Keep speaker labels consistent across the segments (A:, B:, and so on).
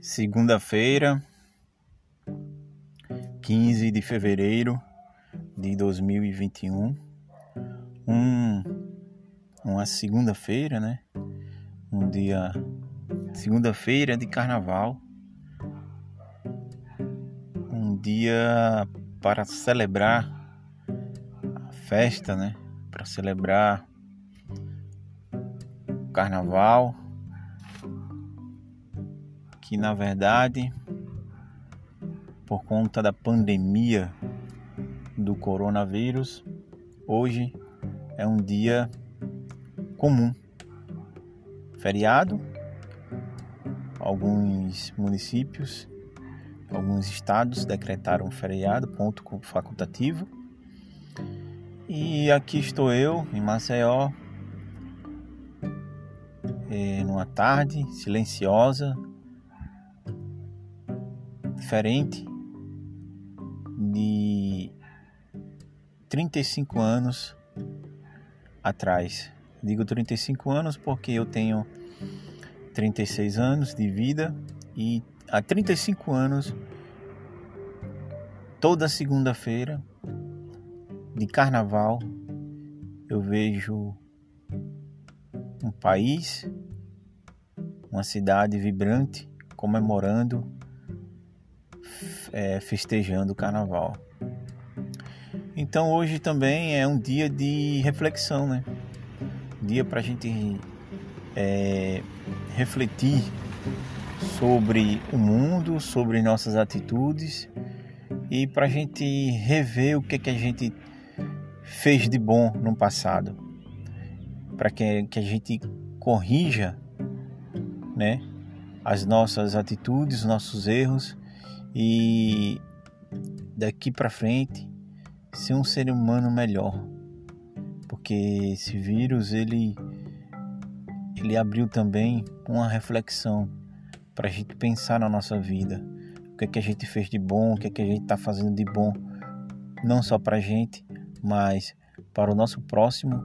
A: Segunda-feira, 15 de fevereiro de 2021. Um, uma segunda-feira, né? Um dia. Segunda-feira de carnaval. Um dia para celebrar a festa, né? Para celebrar o carnaval que na verdade, por conta da pandemia do coronavírus, hoje é um dia comum. Feriado, alguns municípios, alguns estados decretaram feriado, ponto facultativo. E aqui estou eu, em Maceió, eh, numa tarde silenciosa, diferente de 35 anos atrás. Digo 35 anos porque eu tenho 36 anos de vida e há 35 anos, toda segunda-feira de carnaval, eu vejo um país, uma cidade vibrante comemorando é, festejando o carnaval. Então hoje também é um dia de reflexão, né? Dia para a gente é, refletir sobre o mundo, sobre nossas atitudes e para a gente rever o que, que a gente fez de bom no passado, para que, que a gente corrija, né? As nossas atitudes, nossos erros e daqui para frente ser um ser humano melhor. Porque esse vírus ele ele abriu também uma reflexão para a gente pensar na nossa vida. O que é que a gente fez de bom, o que é que a gente está fazendo de bom, não só para a gente, mas para o nosso próximo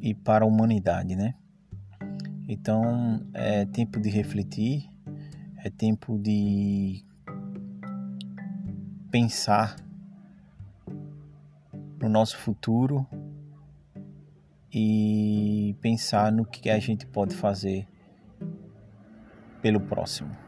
A: e para a humanidade, né? Então é tempo de refletir, é tempo de pensar no nosso futuro e pensar no que a gente pode fazer pelo próximo.